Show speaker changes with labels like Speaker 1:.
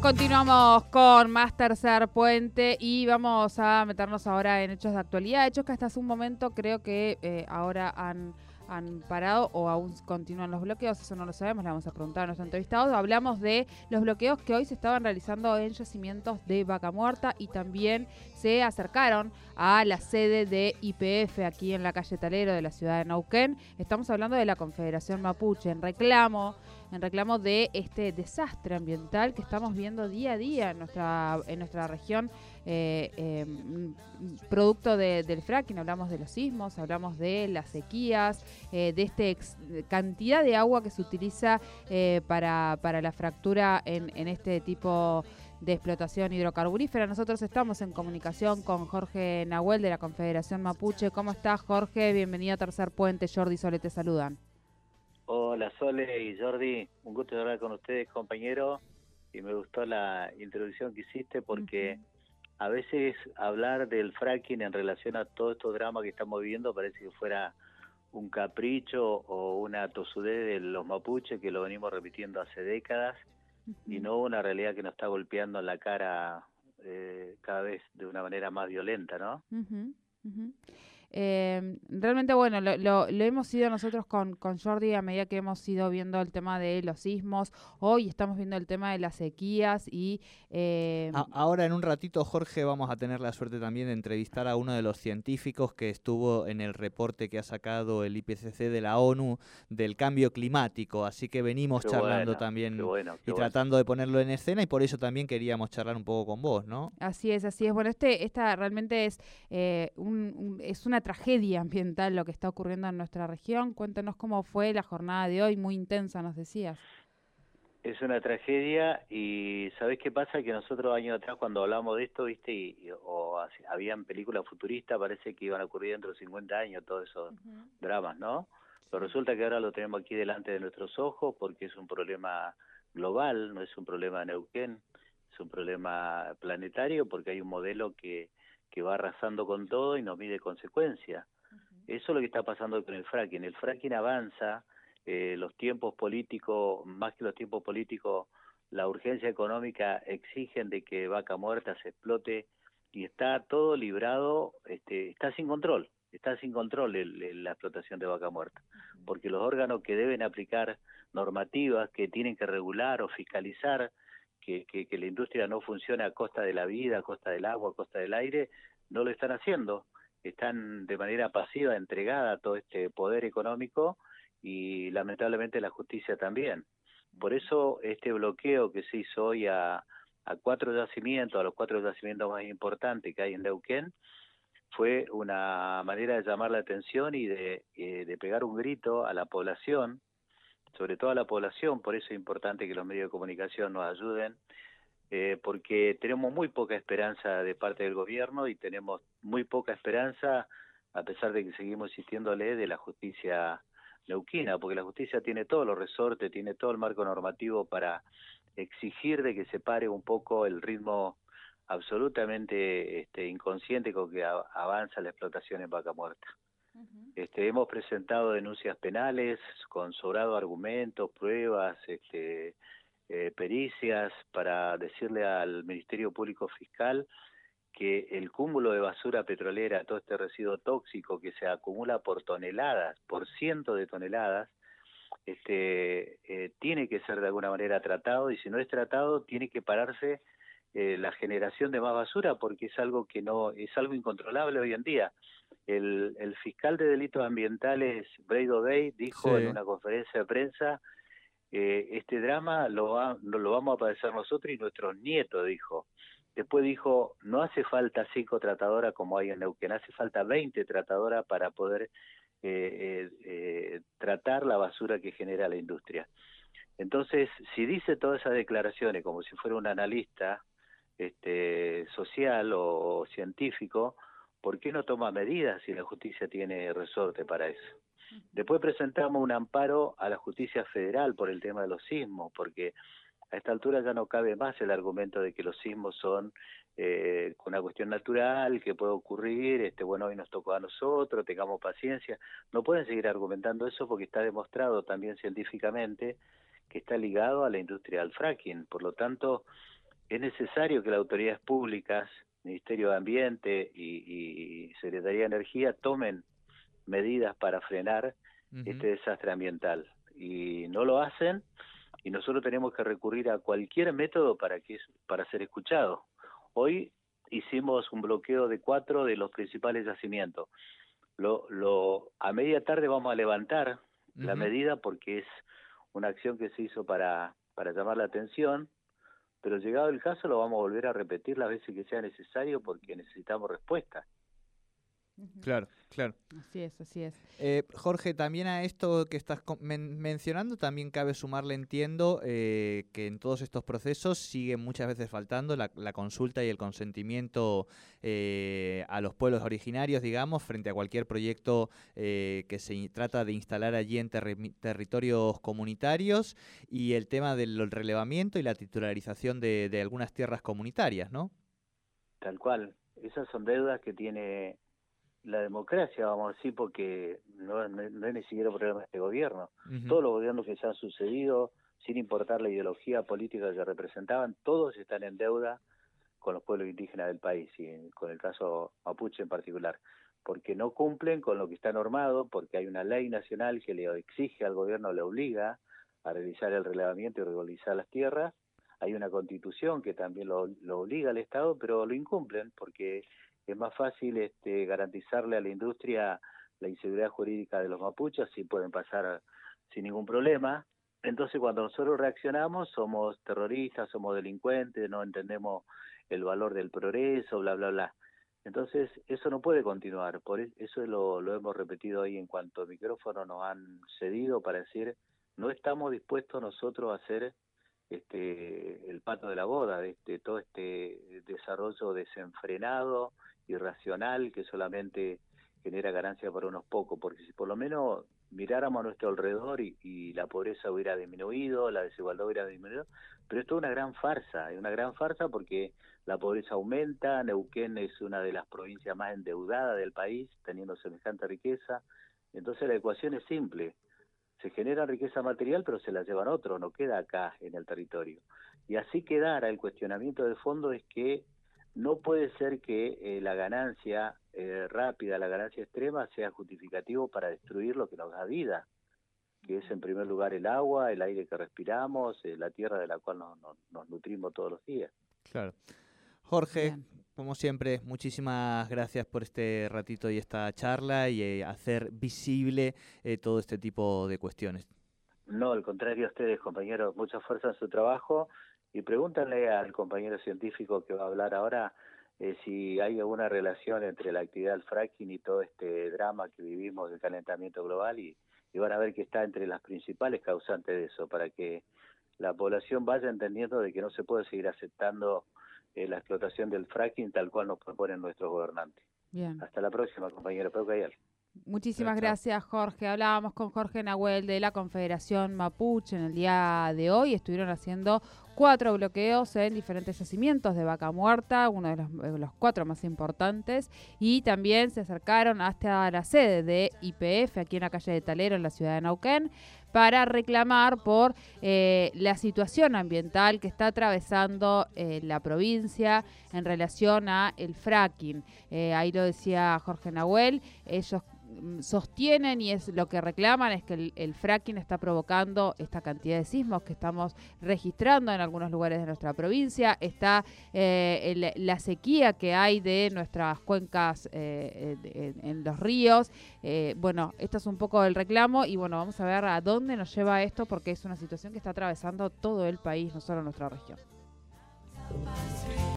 Speaker 1: Continuamos con más tercer puente y vamos a meternos ahora en hechos de actualidad. Hechos que hasta hace un momento creo que eh, ahora han, han parado o aún continúan los bloqueos, eso no lo sabemos, le vamos a preguntar a nuestro entrevistado. Hablamos de los bloqueos que hoy se estaban realizando en yacimientos de Vaca Muerta y también se acercaron a la sede de IPF aquí en la calle Talero de la ciudad de Nauquén. Estamos hablando de la Confederación Mapuche en reclamo en reclamo de este desastre ambiental que estamos viendo día a día en nuestra, en nuestra región, eh, em, producto del fracking. Hablamos de los sismos, hablamos de las sequías, eh, de esta cantidad de agua que se utiliza eh, para, para la fractura en, en este tipo de explotación hidrocarburífera. Nosotros estamos en comunicación con Jorge Nahuel de la Confederación Mapuche. ¿Cómo estás, Jorge? Bienvenido a Tercer Puente. Jordi Sole te saludan.
Speaker 2: Hola Sole y Jordi, un gusto hablar con ustedes compañeros y me gustó la introducción que hiciste porque a veces hablar del fracking en relación a todos estos dramas que estamos viviendo parece que fuera un capricho o una tosudez de los mapuches que lo venimos repitiendo hace décadas y no una realidad que nos está golpeando en la cara eh, cada vez de una manera más violenta, ¿no?
Speaker 1: Eh, realmente, bueno, lo, lo, hemos ido nosotros con, con Jordi a medida que hemos ido viendo el tema de los sismos. Hoy estamos viendo el tema de las sequías y...
Speaker 3: Eh, ahora en un ratito, Jorge, vamos a tener la suerte también de entrevistar a uno de los científicos que estuvo en el reporte que ha sacado el IPCC de la ONU del cambio climático. Así que venimos charlando también y tratando de ponerlo en escena y por eso también queríamos charlar un poco con vos, ¿no?
Speaker 1: Así es, así es. Bueno, este esta realmente es, eh, un, es una tragedia ambiental lo que está ocurriendo en nuestra región. Cuéntenos cómo fue la jornada de hoy, muy intensa, nos decías.
Speaker 2: Es una tragedia y ¿sabés qué pasa? Que nosotros años atrás cuando hablamos de esto, viste, y, o habían películas futuristas, parece que iban a ocurrir dentro de 50 años todos esos dramas, ¿no? Pero resulta que ahora lo tenemos aquí delante de nuestros ojos porque es un problema global, no es un problema de Neuquén, es un problema planetario porque hay un modelo que que va arrasando con todo y no mide consecuencias. Eso es lo que está pasando con el fracking. El fracking avanza, eh, los tiempos políticos, más que los tiempos políticos, la urgencia económica exigen de que Vaca Muerta se explote y está todo librado, este, está sin control, está sin control la explotación de Vaca Muerta, porque los órganos que deben aplicar normativas, que tienen que regular o fiscalizar que, la industria no funcione a costa de la vida, a costa del agua, a costa del aire, no lo están haciendo. Están de manera pasiva entregada a todo este poder económico y lamentablemente la justicia también. Por eso este bloqueo que se hizo hoy a, cuatro yacimientos, a los cuatro yacimientos más importantes que hay en Neuquén, fue una manera de llamar la atención y de, eh, de pegar un grito a la población sobre todo a la población, por eso es importante que los medios de comunicación nos ayuden, eh, porque tenemos muy poca esperanza de parte del gobierno y tenemos muy poca esperanza, a pesar de que seguimos insistiéndole, de la justicia neuquina, porque la justicia tiene todos los resortes, tiene todo el marco normativo para exigir de que se pare un poco el ritmo absolutamente este, inconsciente con que avanza la explotación en vaca muerta este, hemos presentado denuncias penales con sobrado argumentos, pruebas, este, eh, pericias para decirle al Ministerio Público Fiscal que el cúmulo de basura petrolera, todo este residuo tóxico que se acumula por toneladas, por cientos de toneladas, este, eh, tiene que ser de alguna manera tratado y si no es tratado tiene que pararse eh, la generación de más basura porque es algo que no es algo incontrolable hoy en día. El, el fiscal de delitos ambientales Braido Bay dijo en una conferencia de prensa eh, este drama lo, lo vamos a padecer nosotros y nuestros nietos, dijo. Después dijo, no hace falta cinco tratadoras como hay en Neuquén, hace falta 20 tratadoras para poder eh, eh, tratar la basura que genera la industria. Entonces, si dice todas esas declaraciones como si fuera un analista este, social o, científico, ¿por qué no toma medidas si la justicia tiene resorte para eso? Después presentamos un amparo a la justicia federal por el tema de los sismos, porque a esta altura ya no cabe más el argumento de que los sismos son eh, una cuestión natural, que puede ocurrir, este bueno, hoy nos tocó a nosotros, tengamos paciencia. No pueden seguir argumentando eso porque está demostrado también científicamente que está ligado a la industria del fracking. Por lo tanto, es necesario que las autoridades públicas, Ministerio de Ambiente y, Secretaría de Energía tomen medidas para frenar este desastre ambiental. Y no lo hacen y nosotros tenemos que recurrir a cualquier método para, que, para ser escuchados. Hoy hicimos un bloqueo de cuatro de los principales yacimientos. Lo, lo, a media tarde vamos a levantar la medida porque es una acción que se hizo para, para llamar la atención, pero llegado el caso lo vamos a volver a repetir las veces que sea necesario porque necesitamos respuesta.
Speaker 3: Claro, claro.
Speaker 1: Así es, así es.
Speaker 3: Eh, Jorge, también a esto que estás mencionando, también cabe sumarle, entiendo, eh, que en todos estos procesos sigue muchas veces faltando la, consulta y el consentimiento eh, a los pueblos originarios, digamos, frente a cualquier proyecto que se trata de instalar allí en territorios comunitarios y el tema del relevamiento y la titularización de, de algunas tierras comunitarias, ¿no?
Speaker 2: Tal cual. Esas son deudas que tiene la democracia, vamos a decir, porque no, es ni siquiera problema de este gobierno. Todos los gobiernos que se han sucedido, sin importar la ideología política que representaban, todos están en deuda con los pueblos indígenas del país y con el caso mapuche en particular, porque no cumplen con lo que está normado, porque hay una ley nacional que le exige al gobierno, le obliga a realizar el relevamiento y regularizar las tierras, hay una constitución que también lo, lo obliga al Estado, pero lo incumplen porque es más fácil este, garantizarle a la industria la inseguridad jurídica de los mapuches, si pueden pasar sin ningún problema. Entonces, cuando nosotros reaccionamos, somos terroristas, somos delincuentes, no entendemos el valor del progreso, bla, bla, bla. Entonces, eso no puede continuar. Por e, eso lo, lo hemos repetido ahí en cuanto micrófono nos han cedido para decir, no estamos dispuestos nosotros a hacer este, el pato de la boda, de este, todo este desarrollo desenfrenado, irracional que solamente genera ganancia para unos pocos, porque si por lo menos miráramos a nuestro alrededor y, la pobreza hubiera disminuido, la desigualdad hubiera disminuido, pero esto es una gran farsa, es una gran farsa porque la pobreza aumenta, Neuquén es una de las provincias más endeudadas del país, teniendo semejante riqueza, entonces la ecuación es simple, se genera riqueza material pero se la llevan otros, no queda acá en el territorio. Y así quedara el cuestionamiento de fondo es que no puede ser que eh, la ganancia eh, rápida, la ganancia extrema sea justificativo para destruir lo que nos da vida, que es en primer lugar el agua, el aire que respiramos, eh, la tierra de la cual nos, nutrimos todos los días.
Speaker 3: Claro. Jorge, como siempre, muchísimas gracias por este ratito y esta charla y hacer visible todo este tipo de cuestiones.
Speaker 2: No, al contrario a ustedes, compañeros, mucha fuerza en su trabajo y pregúntale al compañero científico que va a hablar ahora eh, si hay alguna relación entre la actividad del fracking y todo este drama que vivimos del calentamiento global y, van a ver que está entre las principales causantes de eso, para que la población vaya entendiendo de que no se puede seguir aceptando eh, la explotación del fracking tal cual nos proponen nuestros gobernantes. Bien. Hasta la próxima, compañero. Que
Speaker 1: Muchísimas gracias, Jorge. Hablábamos con Jorge Nahuel de la Confederación Mapuche en el día de hoy. Estuvieron haciendo cuatro bloqueos en diferentes yacimientos de vaca muerta, uno de los, cuatro más importantes, y también se acercaron hasta la sede de IPF aquí en la calle de Talero, en la ciudad de Nauquén, para reclamar por eh, la situación ambiental que está atravesando eh, la provincia en relación a el fracking. Eh, ahí lo decía Jorge Nahuel, ellos sostienen y es lo que reclaman es que el, fracking está provocando esta cantidad de sismos que estamos registrando en algunos lugares de nuestra provincia, está eh, la sequía que hay de nuestras cuencas eh, en, los ríos. Eh, bueno, esto es un poco el reclamo y bueno, vamos a ver a dónde nos lleva esto porque es una situación que está atravesando todo el país, no solo nuestra región.